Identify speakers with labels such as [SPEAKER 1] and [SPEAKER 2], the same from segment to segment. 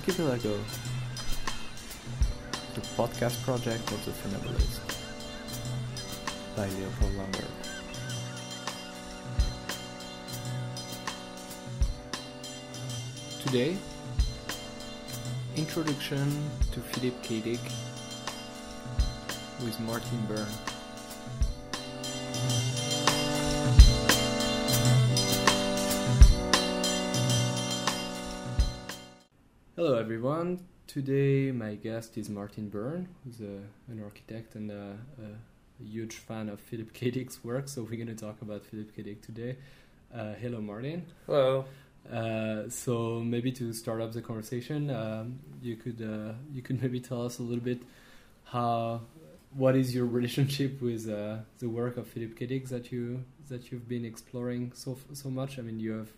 [SPEAKER 1] Archipelago, the podcast project of the Funambulist by Leopold Lambert. Today, introduction to Philip K. Dick with Martin Byrne. Everyone. Today my guest is Martin Byrne, who's a, an architect and a, a, huge fan of Philip K. Dick's work. So we're going to talk about Philip K. Dick today. Uh, hello, Martin.
[SPEAKER 2] Hello.
[SPEAKER 1] Uh, so maybe to start up the conversation, um, you could uh, you could maybe tell us a little bit how what is your relationship with uh, the work of Philip K. Dick that you that you've been exploring so so much. I mean, you have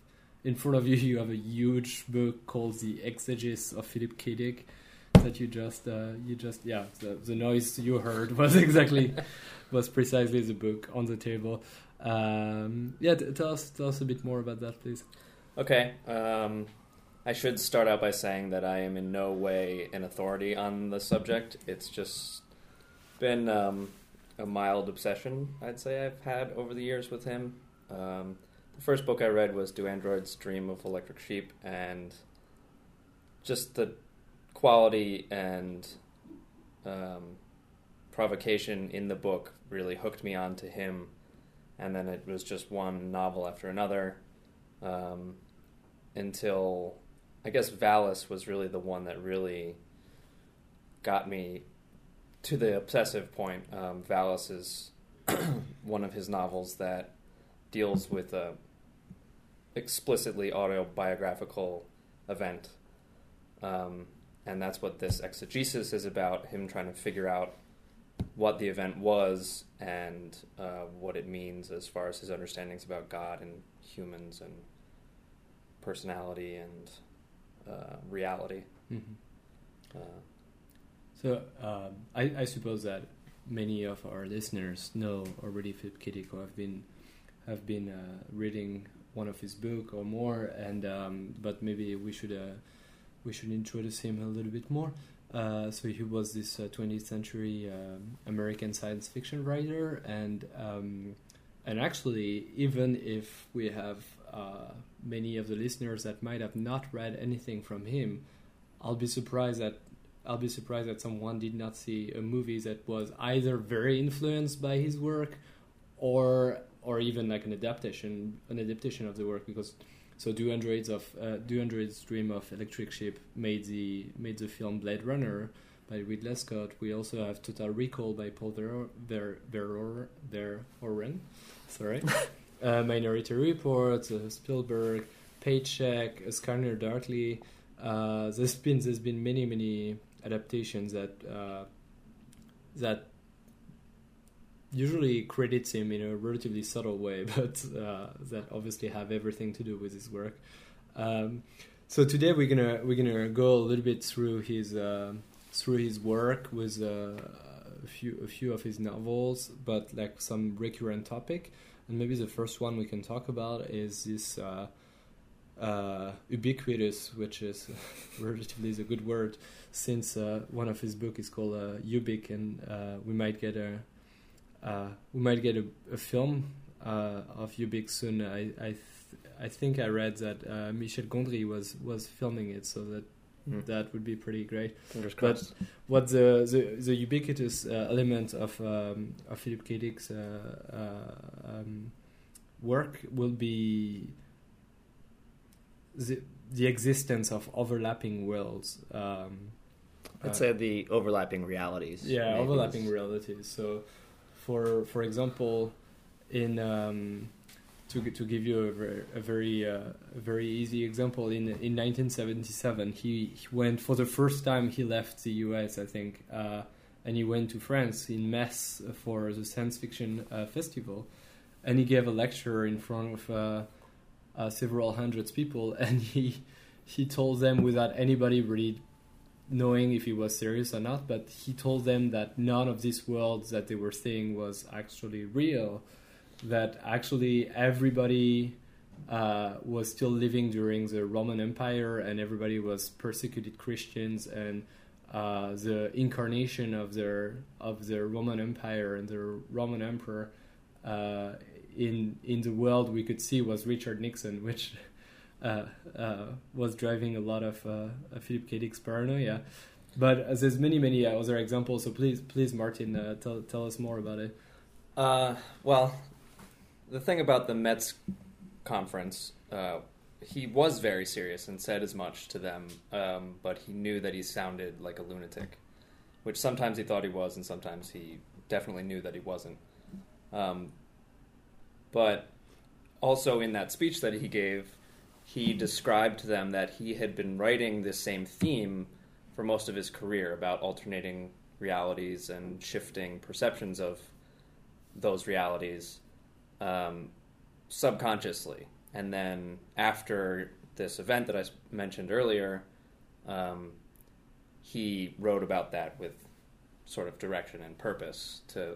[SPEAKER 1] in front of you you have a huge book called The Exegesis of Philip K. Dick that you just uh, you just yeah the, the noise you heard was exactly was precisely the book on the table. Um, yeah, t- tell us tell us a bit more about that, please.
[SPEAKER 2] Okay. Um, I should start out by saying that I am in no way an authority on the subject. It's just been um, a mild obsession, I'd say, I've had over the years with him. The first book I read was Do Androids Dream of Electric Sheep, and just the quality and um, provocation in the book really hooked me on to him. And then it was just one novel after another um, until I guess Valis was really the one that really got me to the obsessive point. Um, Valis is one of his novels that deals with a explicitly autobiographical event, um, and that's what this exegesis is about. Him trying to figure out what the event was and uh, what it means as far as his understandings about God and humans and personality and uh, reality.
[SPEAKER 1] Mm-hmm.
[SPEAKER 2] Uh,
[SPEAKER 1] So um, I, I suppose that many of our listeners know already Philip K. Dick or have been have been uh, reading one of his book or more, and um, but maybe we should uh, we should introduce him a little bit more. Uh, so he was this uh, 20th century um, American science fiction writer, and um, and actually, even if we have uh, many of the listeners that might have not read anything from him, I'll be surprised that I'll be surprised that someone did not see a movie that was either very influenced by his work, or or even like an adaptation an adaptation of the work because so do androids of uh, do androids dream of electric sheep made the made the film Blade Runner by Ridley Scott. We also have Total Recall by Paul Ver Ver Ver Verhoeven. Sorry, uh, Minority Report, uh, Spielberg, Paycheck, A Scanner Darkly. Uh, there's been there's been many many adaptations that uh, that usually credits him in a relatively subtle way, but uh, that obviously have everything to do with his work. Um, so today we're gonna we're gonna go a little bit through his uh, through his work with uh, a few a few of his novels, but like some recurrent topic. And maybe the first one we can talk about is this uh, uh, ubiquitous, which is relatively is a good word, since uh, one of his book is called Ubik, and we might get a uh, we might get a, a film uh, of Ubik soon. I I, th- I think I read that uh, Michel Gondry was was filming it, so that
[SPEAKER 2] Mm.
[SPEAKER 1] that would be pretty great. But what the the, the ubiquitous uh, element of um, of Philip K. Dick's uh, uh, um, work will be the the existence of overlapping worlds. Um,
[SPEAKER 3] I'd say the overlapping realities.
[SPEAKER 1] yeah,
[SPEAKER 3] maybe.
[SPEAKER 1] overlapping realities. So, for for example, in um, to to give you a very a very, uh, very easy example, in in 1977, he, he went for the first time. He left the U.S. I think, uh, and he went to France in Metz for the science fiction uh, festival, and he gave a lecture in front of uh, uh, several hundreds people, and he he told them without anybody really knowing if he was serious or not, but he told them that none of these worlds that they were seeing was actually real. That actually everybody uh, was still living during the Roman Empire, and everybody was persecuted Christians, and uh, the incarnation of their of the Roman Empire and the Roman Emperor uh, in in the world we could see was Richard Nixon, which uh, uh, was driving a lot of Philip K. Dick's paranoia. But there's many many other examples. So please please Martin, uh, tell tell us more about it.
[SPEAKER 2] Uh, well, the thing about the Metz conference, he was very serious and said as much to them, um, but he knew that he sounded like a lunatic, which sometimes he thought he was, and sometimes he definitely knew that he wasn't. Um, but also in that speech that he gave, he described to them that he had been writing this same theme for most of his career about alternating realities and shifting perceptions of those realities um, subconsciously. And then after this event that I mentioned earlier, um, he wrote about that with sort of direction and purpose to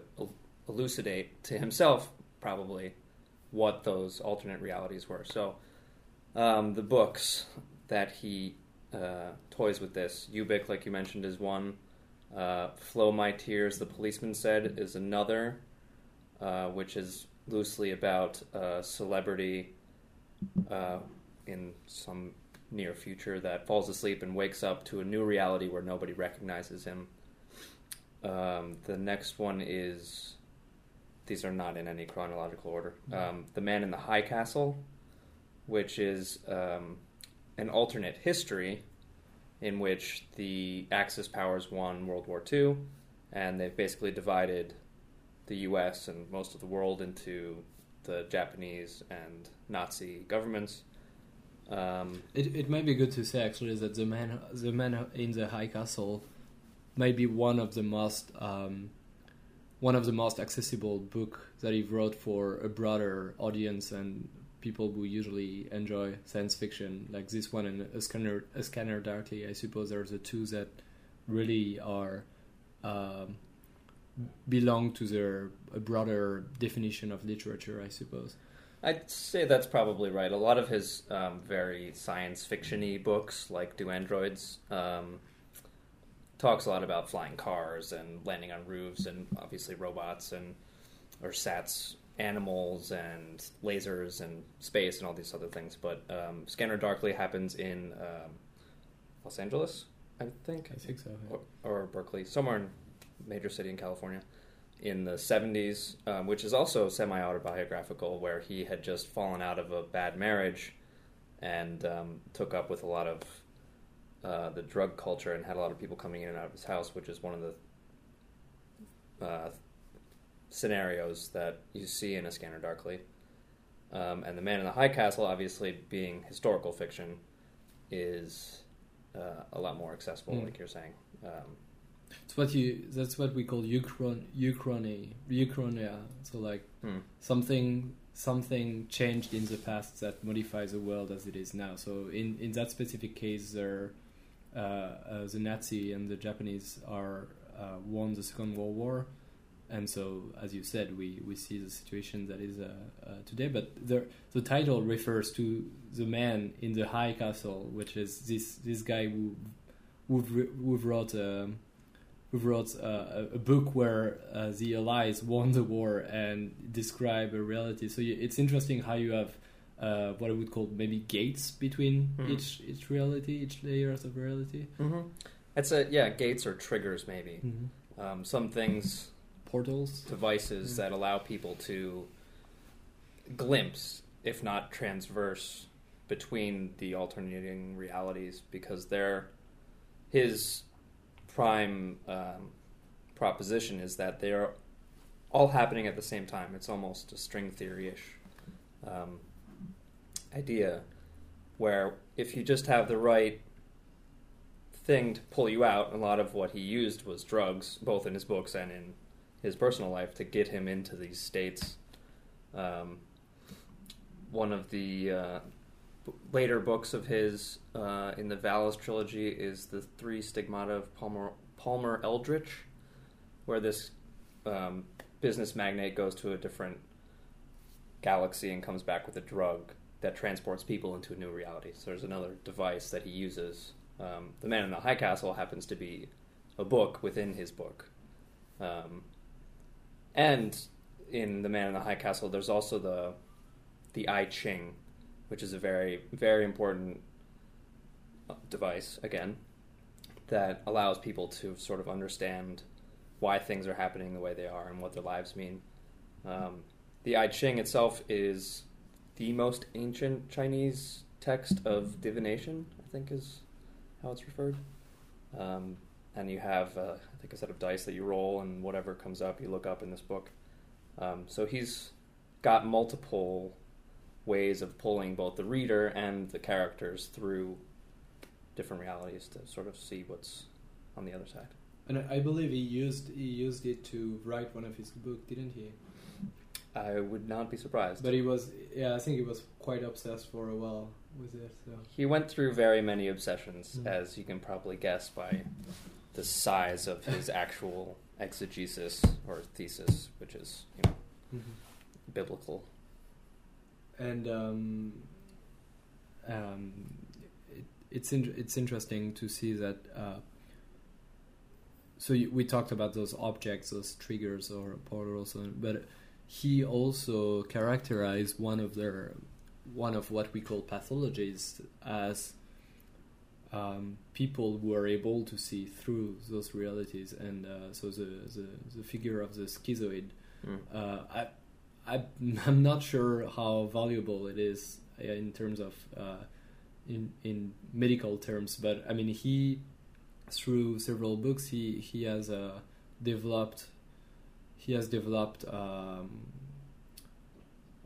[SPEAKER 2] elucidate to himself, probably, what those alternate realities were. So um, the books that he uh, toys with this, Ubik, like you mentioned, is one. Uh, Flow My Tears, the policeman said, is another, uh, which is loosely about a celebrity uh, in some near future that falls asleep and wakes up to a new reality where nobody recognizes him. Um, the next one is these are not in any chronological order. Um, the Man in the High Castle, which is um, an alternate history in which the Axis powers won World War II, and they've basically divided the U.S. and most of the world into the Japanese and Nazi governments. Um,
[SPEAKER 1] it, it might be good to say actually that the man the man in the high castle might be one of the most um, one of the most accessible book that he wrote for a broader audience and people who usually enjoy science fiction, like this one and a scanner, a scanner darkly. I suppose are the two that really are um, belong to their broader definition of literature. I suppose.
[SPEAKER 2] I'd say that's probably right. A lot of his um, very science fictiony books, like Do Androids, um, talks a lot about flying cars and landing on roofs and obviously robots and or sats animals and lasers and space and all these other things but um, scanner darkly happens in um, los angeles i think
[SPEAKER 1] i think so
[SPEAKER 2] yeah. or, or, berkeley somewhere in major city in california in the 70s um, which is also semi-autobiographical where he had just fallen out of a bad marriage and um, took up with a lot of uh, the drug culture and had a lot of people coming in and out of his house, which is one of the uh, scenarios that you see in A Scanner Darkly. Um, and The Man in the High Castle, obviously being historical fiction, is uh, a lot more accessible, mm. like you're saying. Um,
[SPEAKER 1] it's what you. That's what we call uchron, uchrony, uchronia. So like mm. something something changed in the past that modifies the world as it is now. So in in that specific case, there uh, uh, the Nazi and the Japanese are uh, won the Second World War, and so as you said, we, we see the situation that is today. But the the title refers to the man in the high castle, which is this this guy who who who wrote. Um, who wrote uh, a book where uh, the Allies won the war and describe a reality. So you, it's interesting how you have uh, what I would call maybe gates between mm-hmm. each each reality, each layers of reality.
[SPEAKER 2] Mm-hmm. It's a yeah gates or triggers maybe. Mm-hmm. Um, some things
[SPEAKER 1] portals
[SPEAKER 2] devices that allow people to glimpse, if not transverse, between the alternating realities because they're his prime um, proposition is that they're all happening at the same time. It's almost a string theory ish. Um, idea where if you just have the right thing to pull you out, a lot of what he used was drugs, both in his books and in his personal life, to get him into these states. Um, one of the uh, later books of his uh, in the Valis trilogy is the Three Stigmata of Palmer, Palmer Eldritch, where this um, business magnate goes to a different galaxy and comes back with a drug
[SPEAKER 4] that transports people into a new reality. So there's another device that he uses. Um, the Man in the High Castle happens to be a book within his book, um, and in the Man in the High Castle, there's also the the I Ching, which is a very very important device again that allows people to sort of understand why things are happening the way they are and what their lives mean. Um, the I Ching itself is the most ancient Chinese text of divination, I think is how it's referred. Um, and you have, uh, I think, a set of dice that you roll, and whatever comes up, you look up in this book. Um, so he's got multiple ways of pulling both the reader and the characters through different realities to sort of see what's on the other side.
[SPEAKER 1] And I believe he used he used it to write one of his book, didn't he?
[SPEAKER 4] I would not be surprised.
[SPEAKER 1] But he was, yeah, I think he was quite obsessed for a while with it. So
[SPEAKER 4] He went through very many obsessions,
[SPEAKER 1] Mm.
[SPEAKER 4] as you can probably guess by the size of his actual exegesis or thesis, which is you know biblical.
[SPEAKER 1] and um, um, it, it's in, it's interesting to see that. Uh, so you, we talked about those objects, those triggers or portals, and- but he also characterized one of their one of what we call pathologies as um, people who are able to see through those realities, and uh, so the, the the figure of the schizoid uh, I, I, I'm not sure how valuable it is uh, in terms of uh, in in medical terms, but I mean he through several books he he has uh, developed he has developed um,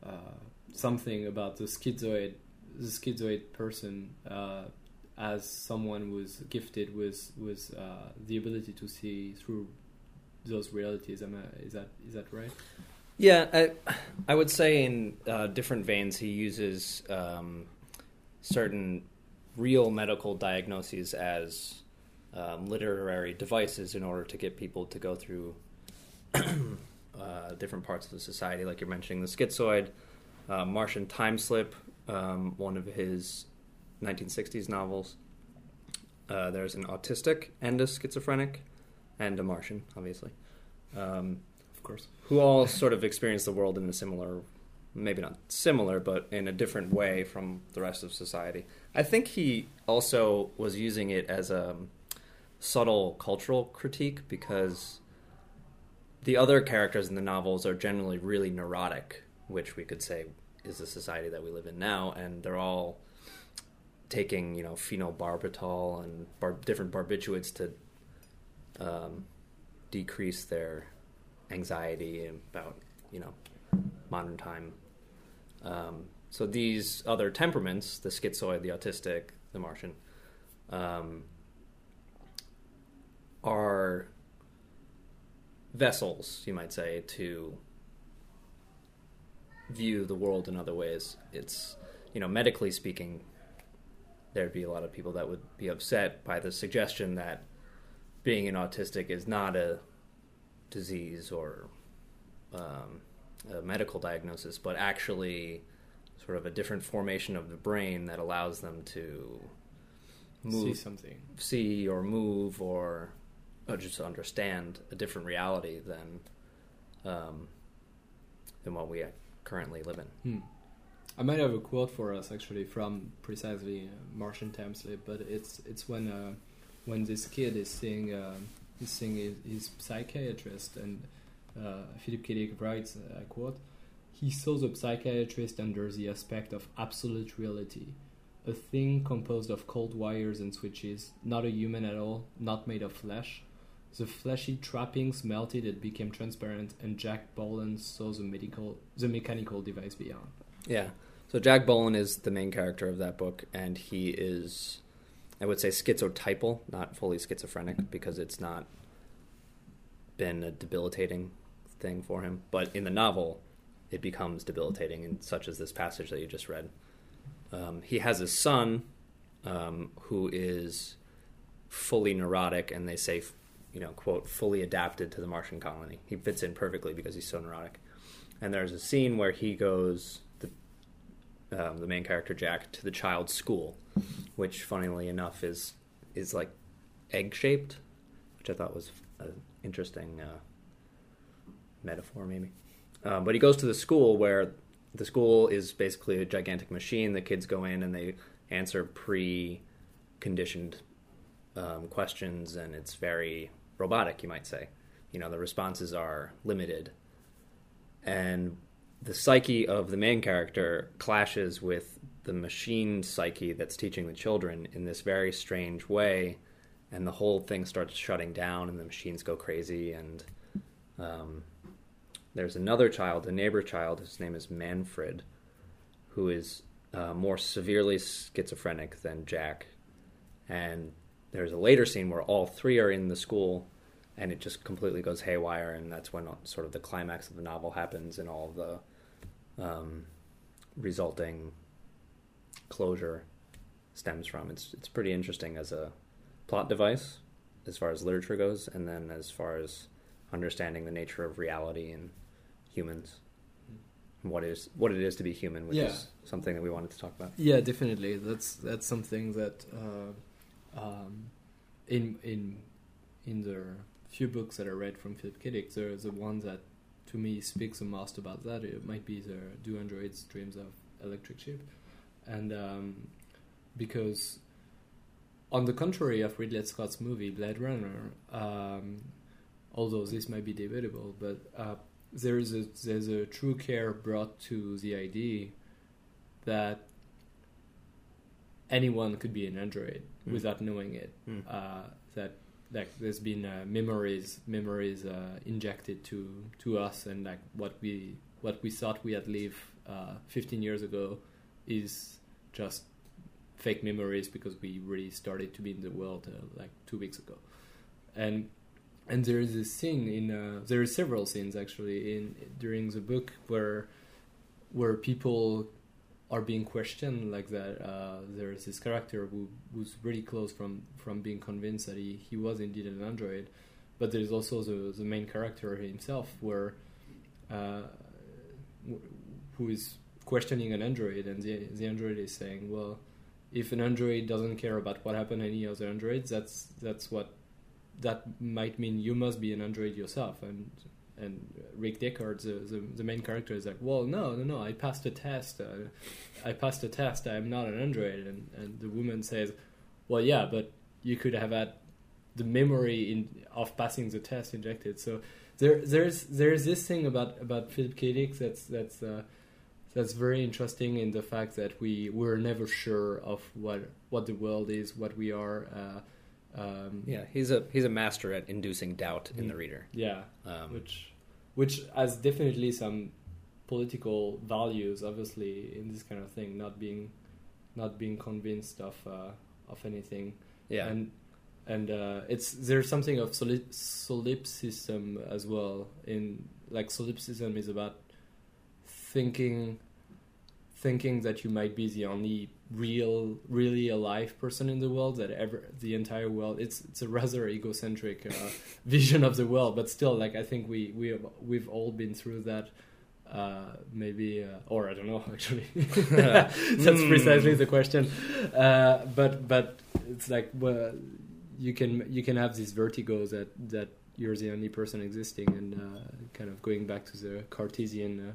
[SPEAKER 1] uh, something about the schizoid the schizoid person uh, as someone who's gifted with with uh, the ability to see through those realities. Am I, is that is that right?
[SPEAKER 2] Yeah, I, I would say in uh, different veins he uses um, certain real medical diagnoses as um, literary devices in order to get people to go through uh, different parts of the society, like you're mentioning the schizoid, uh, Martian Time Slip, um, one of his 1960s novels. Uh, there's an autistic and a schizophrenic, and a Martian, obviously. Um,
[SPEAKER 1] Of course.
[SPEAKER 2] who all sort of experience the world in a similar, maybe not similar, but in a different way from the rest of society. I think he also was using it as a subtle cultural critique because the other characters in the novels are generally really neurotic, which we could say is the society that we live in now, and they're all taking you know phenobarbital and bar- different barbiturates to um, decrease their anxiety about you know modern time. Um, so these other temperaments, the schizoid, the autistic, the Martian, um, are vessels, you might say, to view the world in other ways. It's you know medically speaking, there'd be a lot of people that would be upset by the suggestion that being an autistic is not a disease or um, a medical diagnosis, but actually sort of a different formation of the brain that allows them to move,
[SPEAKER 1] See something.
[SPEAKER 2] see or move or, or just understand a different reality than um, than what we currently live in.
[SPEAKER 1] Hmm. I might have a quote for us actually from precisely uh, Martian Time but it's it's when uh, when this kid is seeing uh, he's seeing his, his psychiatrist, and uh, Philip K. Dick writes, uh, I quote, "He saw the psychiatrist under the aspect of absolute reality." A thing composed of cold wires and switches, not a human at all, not made of flesh. The fleshy trappings melted and became transparent, and Jack Bohlen saw the medical, the mechanical device beyond.
[SPEAKER 2] Yeah. So Jack Bohlen is the main character of that book, and he is, I would say, schizotypal, not fully schizophrenic, because it's not been a debilitating thing for him. But in the novel, it becomes debilitating, and such as this passage that you just read. Um, he has a son um, who is fully neurotic, and they say, you know, quote, fully adapted to the Martian colony. He fits in perfectly because he's so neurotic. And there's a scene where he goes,
[SPEAKER 3] um, the main character Jack to the child's school, which, funnily enough, is is like egg shaped, which I thought was an interesting uh, metaphor, maybe. Um, but he goes to the school where the school is basically a gigantic machine. The kids go in and they answer pre-conditioned um, questions, and it's very robotic, you might say. You know, the responses are limited, and the psyche of the main character clashes with the machine psyche that's teaching the children in this very strange way, and the whole thing starts shutting down, and the machines go crazy, and um, there's another child, a neighbor child. His name is Manfred, who is uh, more severely schizophrenic than Jack. And there's a later scene where all three are in the school, and it just completely goes haywire. And that's when sort of the climax of the novel happens, and all the um, resulting closure stems from. It's it's pretty interesting as a plot device, as far as literature goes, and then as far as understanding the nature of reality and humans what is what it is to be human which
[SPEAKER 1] Yeah.
[SPEAKER 3] is something that we wanted to talk about
[SPEAKER 1] Yeah, definitely. That's that's something that uh, um, in in in the few books that I read from Philip K. Dick, the the one that to me speaks the most about that it might be the Do Androids Dreams of Electric Sheep, and um, because on the contrary of Ridley Scott's movie Blade Runner, um, although this might be debatable, but uh, there is a there's a true care brought to the idea that anyone could be an android
[SPEAKER 3] Mm.
[SPEAKER 1] without knowing it.
[SPEAKER 3] Mm.
[SPEAKER 1] Uh, that like there's been uh, memories memories uh, injected to to us, and like what we what we thought we had lived uh, 15 years ago is just fake memories because we really started to be in the world uh, like two weeks ago, and and there is this scene in uh, there are several scenes actually in during the book where where people are being questioned like that. Uh, there's this character who who's really close from from being convinced that he, he was indeed an android, but there's also the the main character himself where uh, who is questioning an android, and the the android is saying, well. If an android doesn't care about what happened to any other androids, that's that's what that might mean you must be an android yourself and and Rick Deckard the, the the main character is like well no no no I passed a test uh, I passed a test I'm not an android. And and the woman says well yeah but you could have had the memory in of passing the test injected. So there there's there's this thing about about Philip K. Dick that's that's uh, that's very interesting in the fact that we we're never sure of what what the world is what we are uh, um,
[SPEAKER 3] yeah he's a he's a master at inducing doubt in the reader.
[SPEAKER 1] yeah
[SPEAKER 3] um,
[SPEAKER 1] which which has definitely some political values obviously in this kind of thing not being not being convinced of uh, of anything.
[SPEAKER 3] Yeah.
[SPEAKER 1] And and uh, it's there's something of soli- solipsism as well in like solipsism is about thinking thinking that you might be the only real really alive person in the world that ever the entire world it's it's a rather egocentric uh, vision of the world but still like i think we we have, we've all been through that uh, maybe uh, or i don't know actually that's
[SPEAKER 3] Hmm.
[SPEAKER 1] precisely the question uh, but but it's like well you can you can have these vertigos that that you're the only person existing and uh, kind of going back to the cartesian uh,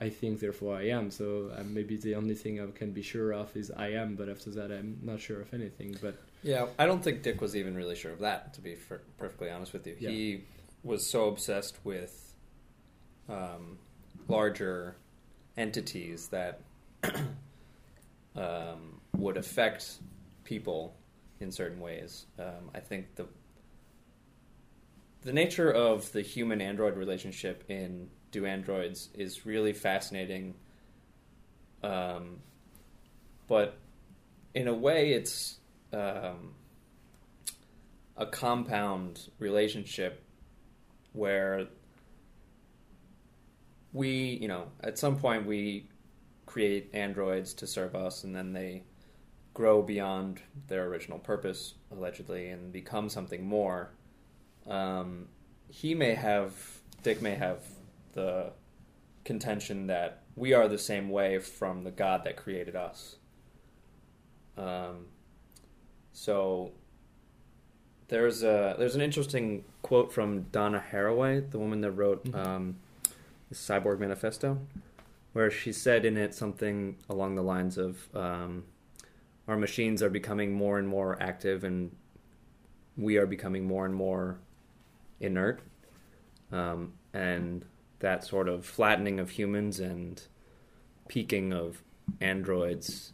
[SPEAKER 1] I think, therefore I am. So uh, maybe the only thing I can be sure of is I am, but after that I'm not sure of anything. But
[SPEAKER 2] Yeah, I don't think Dick was even really sure of that. To be perfectly honest with you,
[SPEAKER 1] Yeah.
[SPEAKER 2] he was so obsessed with um, larger entities that um, would affect people in certain ways. Um, I think the the nature of the human android relationship in Do Androids is really fascinating. Um, but in a way, it's um, a compound relationship where we, you know, at some point we create androids to serve us, and then they grow beyond their original purpose, allegedly, and become something more. Um, he may have, Dick may have the contention that we are the same way from the God that created us. Um, so there's a there's an interesting quote from Donna Haraway, the woman that wrote
[SPEAKER 1] Mhm.
[SPEAKER 2] um, the Cyborg Manifesto, where she said in it something along the lines of um, our machines are becoming more and more active and we are becoming more and more inert um, and that sort of flattening of humans and peaking of androids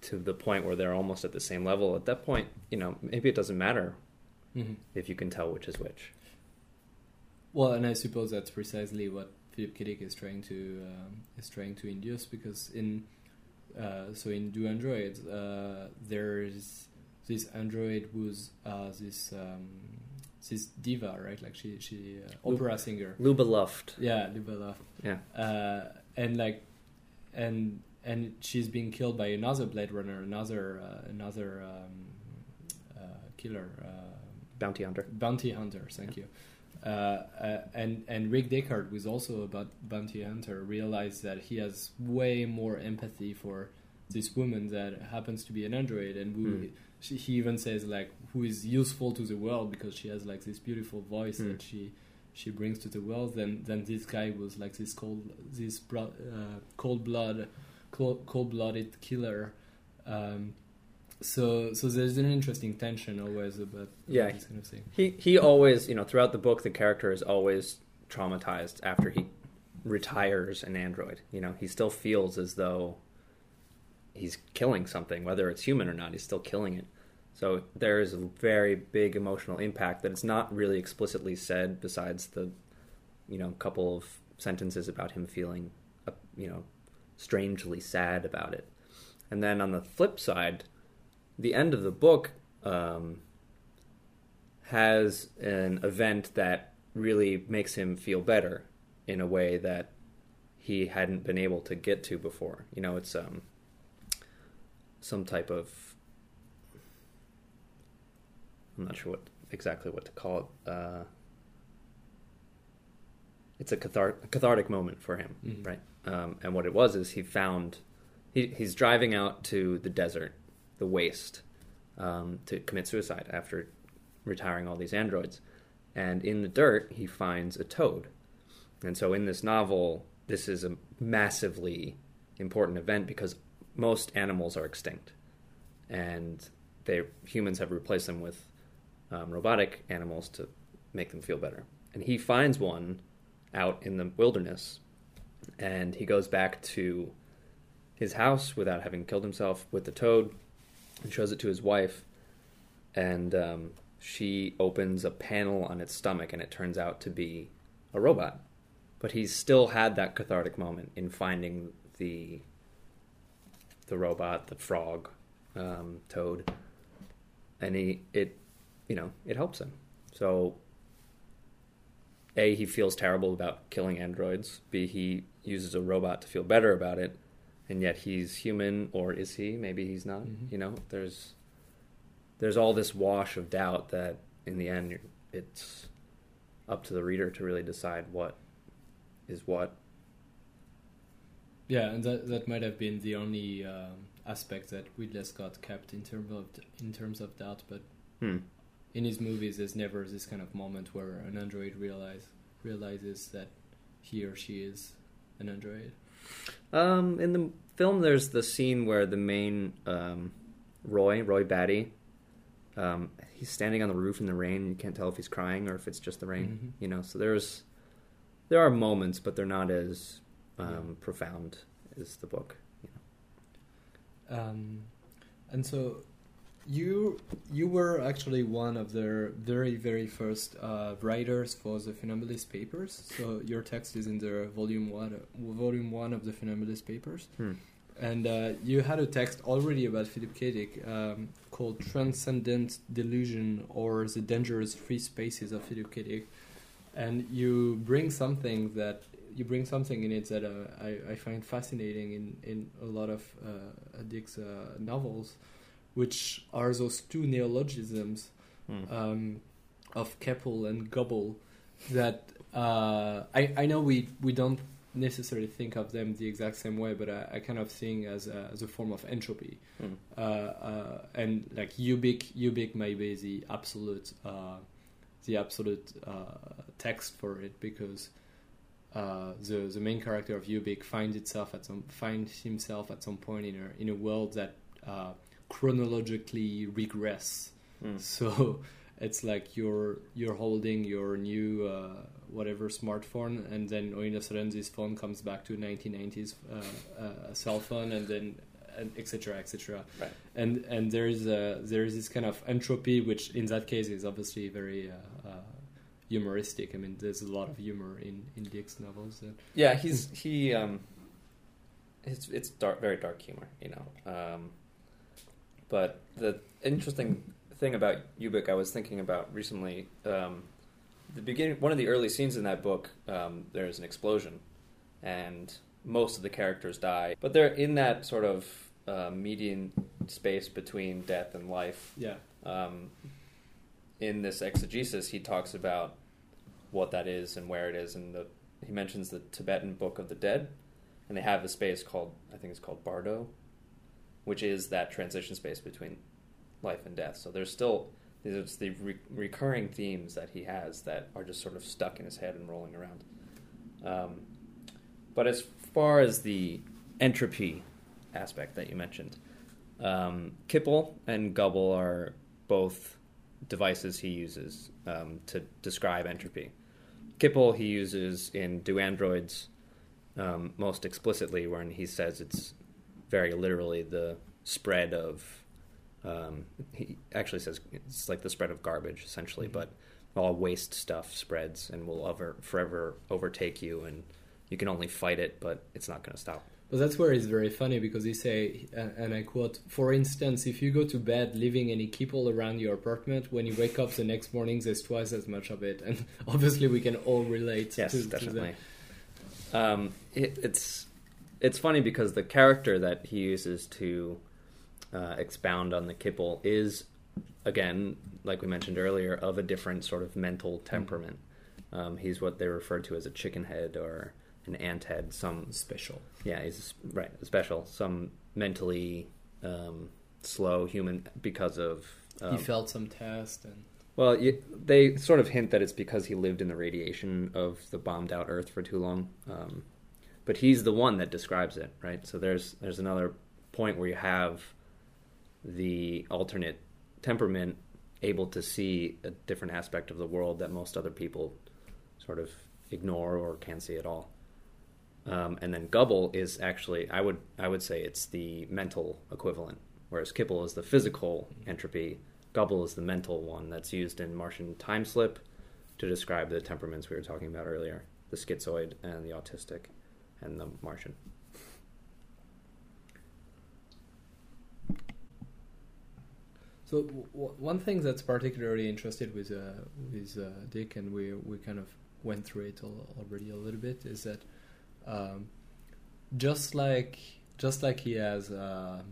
[SPEAKER 2] to the point where they're almost at the same level at that point you know maybe it doesn't matter
[SPEAKER 1] hmm
[SPEAKER 2] if you can tell which is which
[SPEAKER 1] Well, and I suppose that's precisely what Philip K. Dick is trying to um, is trying to induce because in uh, so in Do Androids uh, there's this android who's uh, this um, this diva right like she she uh,
[SPEAKER 2] Lu-
[SPEAKER 1] opera singer
[SPEAKER 2] luba luft
[SPEAKER 1] yeah Luba Luft.
[SPEAKER 2] yeah
[SPEAKER 1] uh, and like and and she's being killed by another Blade Runner another uh, another um, uh, killer. Uh,
[SPEAKER 2] bounty hunter
[SPEAKER 1] bounty hunter. Thank you. Uh, uh, and and Rick Deckard, who's also a bou- bounty hunter, realized that he has way more empathy for this woman that happens to be an android, and who
[SPEAKER 2] Hmm.
[SPEAKER 1] She, he even says like who is useful to the world because she has like this beautiful voice
[SPEAKER 2] Hmm.
[SPEAKER 1] that she she brings to the world. Then then this guy was like this cold this bro- uh, cold blood cold cold blooded killer. Um, so so there's an interesting tension always about, about
[SPEAKER 2] Yeah.
[SPEAKER 1] this kind of thing.
[SPEAKER 2] He he always, you know, throughout the book, the character is always traumatized after he retires an android. You know, he still feels as though he's killing something, whether it's human or not. He's still killing it. So there is a very big emotional impact that it's not really explicitly said. Besides the, you know, couple of sentences about him feeling, uh, you know, strangely sad about it. And then on the flip side, the end of the book. Um, has an event that really makes him feel better in a way that he hadn't been able to get to before. You know, it's um some type of I'm not sure what exactly what to call it. Uh, it's a cathar- cathartic moment for him,
[SPEAKER 1] Mhm.
[SPEAKER 2] right? Um, and what it was is he found he, he's driving out to the desert, the waste, um, to commit suicide after retiring all these androids. And in the dirt, he finds a toad. And so in this novel, this is a massively important event because most animals are extinct. And they humans have replaced them with um, robotic animals to make them feel better. And he finds one out in the wilderness. And he goes back to his house without having killed himself with the toad and shows it to his wife. And um, she opens a panel on its stomach and it turns out to be a robot. But he's still had that cathartic moment in finding the the robot, the frog, um, toad, and he it you know it helps him. So a he feels terrible about killing androids. B he uses a robot to feel better about it, and yet he's human, or is he? Maybe he's not.
[SPEAKER 1] Mhm.
[SPEAKER 2] You know, there's there's all this wash of doubt that in the end it's up to the reader to really decide what is what.
[SPEAKER 1] Yeah, and that that might have been the only um, aspect that Ridley Scott kept in terms of in terms of doubt. But
[SPEAKER 2] Hmm.
[SPEAKER 1] In his movies, there's never this kind of moment where an android realize realizes that he or she is an android.
[SPEAKER 2] Um, in the film, there's the scene where the main um, Roy, Roy Batty, um, he's standing on the roof in the rain. You can't tell if he's crying or if it's just the rain.
[SPEAKER 1] Mhm.
[SPEAKER 2] You know, so there's there are moments, but they're not as um,
[SPEAKER 1] Yeah.
[SPEAKER 2] profound as the book.
[SPEAKER 1] Um, and so you you were actually one of the very very first uh, writers for the Funambulist papers. So your text is in the volume one volume one of the Funambulist papers.
[SPEAKER 2] Hmm.
[SPEAKER 1] And uh, you had a text already about Philip K. Dick um, called Transcendent Delusion or The Dangerous Free Spaces of Philip K. Dick. And you bring something that you bring something in it that uh, I, I find fascinating in, in a lot of uh, Dick's uh, novels, which are those two neologisms
[SPEAKER 2] Hmm.
[SPEAKER 1] um, of Kipple and Gubble that uh, I, I know we, we don't necessarily think of them the exact same way, but I, I kind of think as a, as a form of entropy.
[SPEAKER 2] Hmm.
[SPEAKER 1] Uh, uh, and like Ubik, Ubik may be the absolute, uh, the absolute uh, text for it because uh, the the main character of Ubik finds itself at some finds himself at some point in a in a world that uh, chronologically regress.
[SPEAKER 2] Hmm.
[SPEAKER 1] So it's like you're you're holding your new uh, whatever smartphone, and then all of a sudden this phone comes back to 1990s uh, uh, cell phone, and then and etc. etc.
[SPEAKER 2] Right.
[SPEAKER 1] And and there is a, there is this kind of entropy, which in that case is obviously very uh, uh, humoristic. I mean, there's a lot of humor in in Dick's novels. And,
[SPEAKER 2] Yeah, he's he. Um, it's it's dark, very dark humor, you know. Um, but the interesting thing about Ubik, I was thinking about recently. Um, the beginning, one of the early scenes in that book, um, there's an explosion, and most of the characters die. But they're in that sort of uh, median space between death and life.
[SPEAKER 1] yeah.
[SPEAKER 2] Um, in this exegesis, he talks about what that is and where it is, and the, he mentions the Tibetan Book of the Dead, and they have a space called I think it's called Bardo, which is that transition space between life and death. So there's still there's the re- recurring themes that he has that are just sort of stuck in his head and rolling around. Um, but as far as the entropy aspect that you mentioned, um, Kipple and Gubble are both devices he uses um, to describe entropy. Kipple he uses in Do Androids um, most explicitly when he says it's very literally the spread of. Um, he actually says it's like the spread of garbage essentially,
[SPEAKER 1] Mhm.
[SPEAKER 2] but all waste stuff spreads and will ever forever overtake you, and you can only fight it, but it's not going to stop.
[SPEAKER 1] But that's where it's very funny because he say, and I quote: "For instance, if you go to bed leaving any kipple around your apartment, when you wake up the next morning, there's twice as much of it." And obviously, we can all relate.
[SPEAKER 2] Yes,
[SPEAKER 1] to, to
[SPEAKER 2] definitely.
[SPEAKER 1] that.
[SPEAKER 2] Um, it, it's it's funny because the character that he uses to uh, expound on the kipple is, again, like we mentioned earlier, of a different sort of mental temperament. Um, he's what they refer to as a chicken head or an ant head. Some
[SPEAKER 1] Special.
[SPEAKER 2] yeah, he's right special. Some mentally um, slow human because of um,
[SPEAKER 1] he felt some test, and
[SPEAKER 2] well, you, they sort of hint that it's because he lived in the radiation of the bombed out Earth for too long. But he's the one that describes it, right? So there's there's another point where you have the alternate temperament able to see a different aspect of the world that most other people sort of ignore or can't see at all. Um, and then Gubble is actually, I would I would say it's the mental equivalent, whereas Kipple is the physical entropy. Gubble is the mental one that's used in Martian Time Slip to describe the temperaments we were talking about earlier, the schizoid and the autistic, and the Martian.
[SPEAKER 1] So w- one thing that's particularly interested with uh, with uh, Dick, and we we kind of went through it al- already a little bit, is that um, just like just like he has, uh,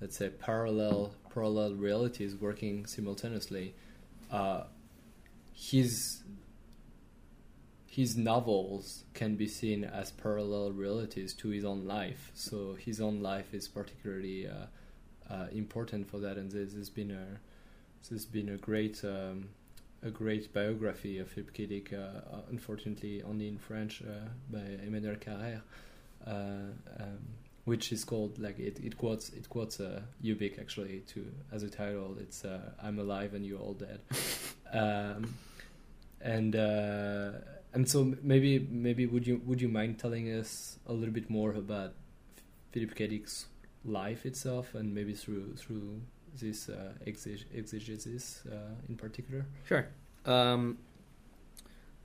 [SPEAKER 1] let's say, parallel parallel realities working simultaneously, uh, his his novels can be seen as parallel realities to his own life. So his own life is particularly uh, uh, important for that, and there's, there's been a there's been a great um, a great biography of Philippe K. Dick, uh, uh, unfortunately only in French uh, by Emmanuel Carrère, uh, um, which is called like it, it quotes it quotes uh, Ubik actually to as a title. It's uh, "I'm alive and you're all dead," um, and uh, and so maybe maybe would you would you mind telling us a little bit more about Philip K. Dick's life itself and maybe through through this uh, exeg- exegesis uh, in particular.
[SPEAKER 2] Sure. Um,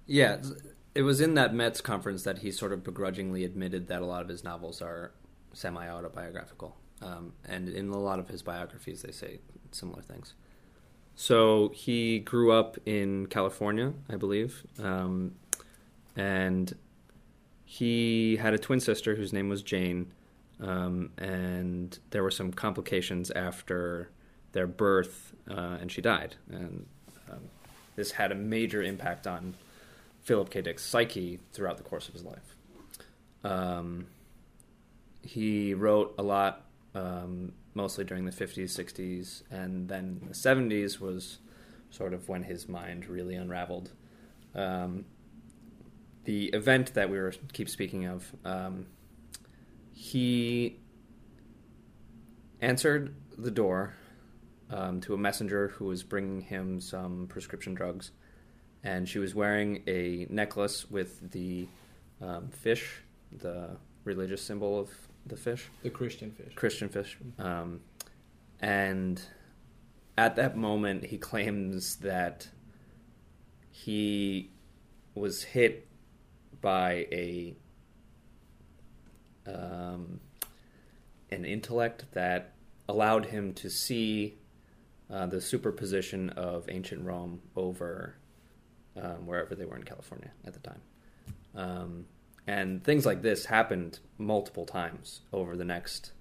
[SPEAKER 2] yeah, it was in that Metz conference that he sort of begrudgingly admitted that a lot of his novels are semi autobiographical. Um, and in a lot of his biographies, they say similar things. So he grew up in California, I believe, um, and he had a twin sister whose name was Jane, um, and there were some complications after their birth, uh, and she died. And um, this had a major impact on Philip K. Dick's psyche throughout the course of his life. um, he wrote a lot, um, mostly during the 50s, 60s, and then the 70s was sort of when his mind really unraveled. Um, the event that we were keep speaking of, um, he answered the door um, to a messenger who was bringing him some prescription drugs, and she was wearing a necklace with the um, fish, the religious symbol of the fish,
[SPEAKER 1] The Christian fish.
[SPEAKER 2] Christian fish, um, and at that moment he claims that he was hit by a um, an intellect that allowed him to see uh, the superposition of ancient Rome over um, wherever they were in California at the time. Um, and things like this happened multiple times over the next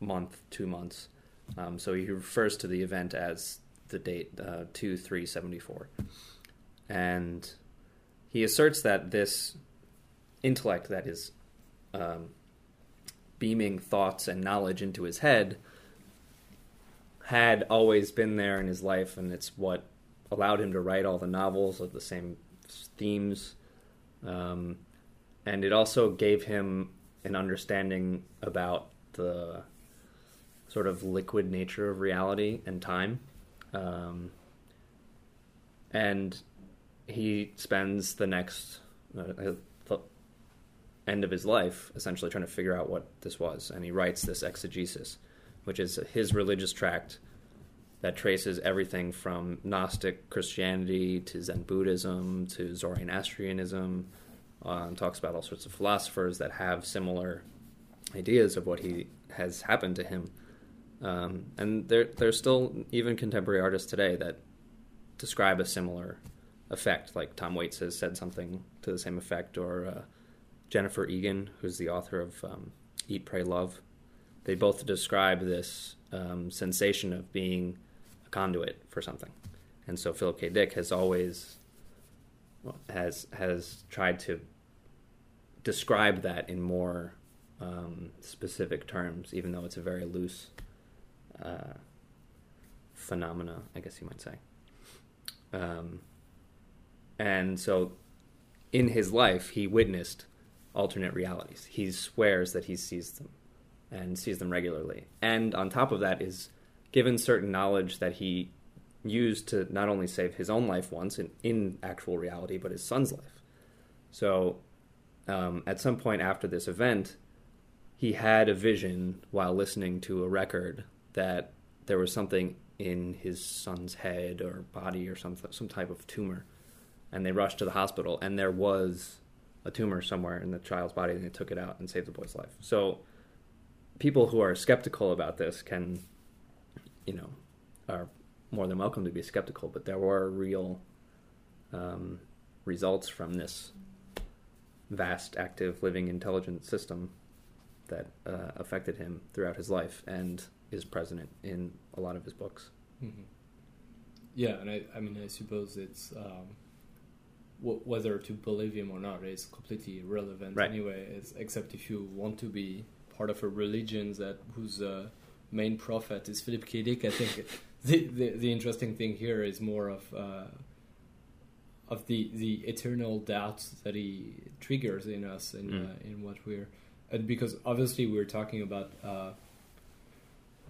[SPEAKER 2] month, two months. Um, so he refers to the event as the date uh, 2374. And he asserts that this intellect that is um, beaming thoughts and knowledge into his head had always been there in his life, and it's what allowed him to write all the novels of the same themes. Um, and it also gave him an understanding about the sort of liquid nature of reality and time. Um, and he spends the next uh, end of his life essentially trying to figure out what this was. And he writes this exegesis, which is his religious tract that traces everything from Gnostic Christianity to Zen Buddhism to Zoroastrianism, uh, talks about all sorts of philosophers that have similar ideas of what he has happened to him. Um, and there, there's still even contemporary artists today that describe a similar effect. Like Tom Waits has said something to the same effect, or uh, Jennifer Egan, who's the author of um, Eat, Pray, Love. They both describe this um, sensation of being a conduit for something. And so Philip K. Dick has always has has tried to describe that in more um, specific terms, even though it's a very loose uh, phenomena, I guess you might say. Um, and so, in his life, he witnessed alternate realities. He swears that he sees them and sees them regularly. And on top of that, is given certain knowledge that he used to not only save his own life once in, in actual reality, but his son's life. So, um, at some point after this event, he had a vision while listening to a record that there was something in his son's head or body or some some type of tumor, and they rushed to the hospital, and there was a tumor somewhere in the child's body, and they took it out and saved the boy's life. So, people who are skeptical about this can, you know, are more than welcome to be skeptical, but there were real um, results from this vast, active, living, intelligent system that uh, affected him throughout his life and is present in a lot of his books.
[SPEAKER 1] Mm-hmm. Yeah, and I, I mean, I suppose it's um, w- whether to believe him or not is completely irrelevant
[SPEAKER 2] Right.
[SPEAKER 1] anyway. It's, except if you want to be part of a religion that whose uh, main prophet is Philip K. Dick. I think the, the the interesting thing here is more of uh, of the the eternal doubts that he triggers in us in
[SPEAKER 2] Mm.
[SPEAKER 1] uh, in what we're and because obviously we're talking about. Uh,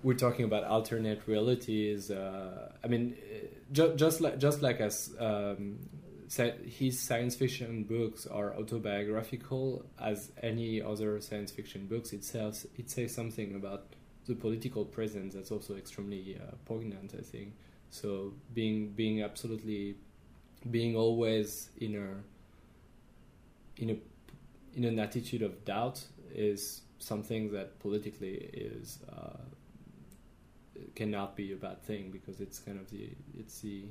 [SPEAKER 1] we're talking about alternate realities. Uh, I mean, uh, ju- just like just like as um, his science fiction books are autobiographical as any other science fiction books, it says it says something about the political presence that's also extremely uh, poignant. I think so. Being being absolutely being always in a in a in an attitude of doubt is something that politically is uh, cannot be a bad thing because it's kind of the it's the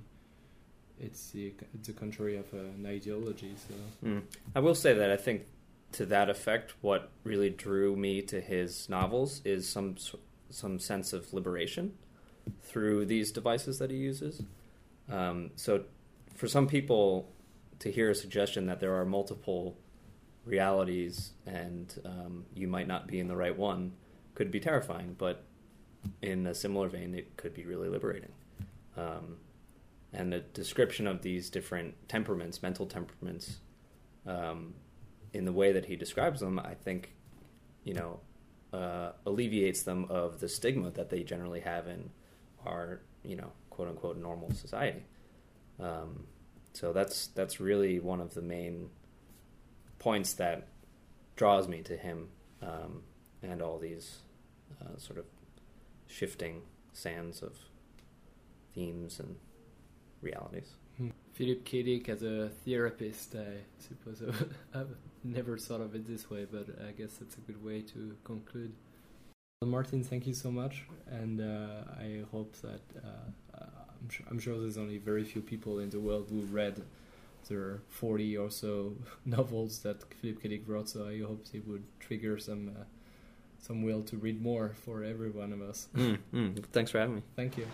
[SPEAKER 1] it's the it's the contrary of an ideology. So
[SPEAKER 2] Mm. I will say that I think to that effect, what really drew me to his novels is some some sense of liberation through these devices that he uses. Um, so, for some people, to hear a suggestion that there are multiple realities, and um, you might not be in the right one, could be terrifying. But in a similar vein, it could be really liberating. Um, and the description of these different temperaments, mental temperaments, um, in the way that he describes them, I think, you know, uh, alleviates them of the stigma that they generally have in our, you know, quote unquote normal society. Um, so that's that's really one of the main points that draws me to him um, and all these uh, sort of shifting sands of themes and realities.
[SPEAKER 1] Hmm. Philip K. Dick as a therapist, I suppose I've never thought of it this way, but I guess that's a good way to conclude. Well, Martin, thank you so much, and uh, I hope that uh, uh, I'm, sure, I'm, sure, there's only very few people in the world who read the 40 or so novels that Philip K. Dick wrote, so I hope it would trigger some uh, some will to read more for every one of us.
[SPEAKER 2] Mm, mm. Thanks for having me.
[SPEAKER 1] Thank you.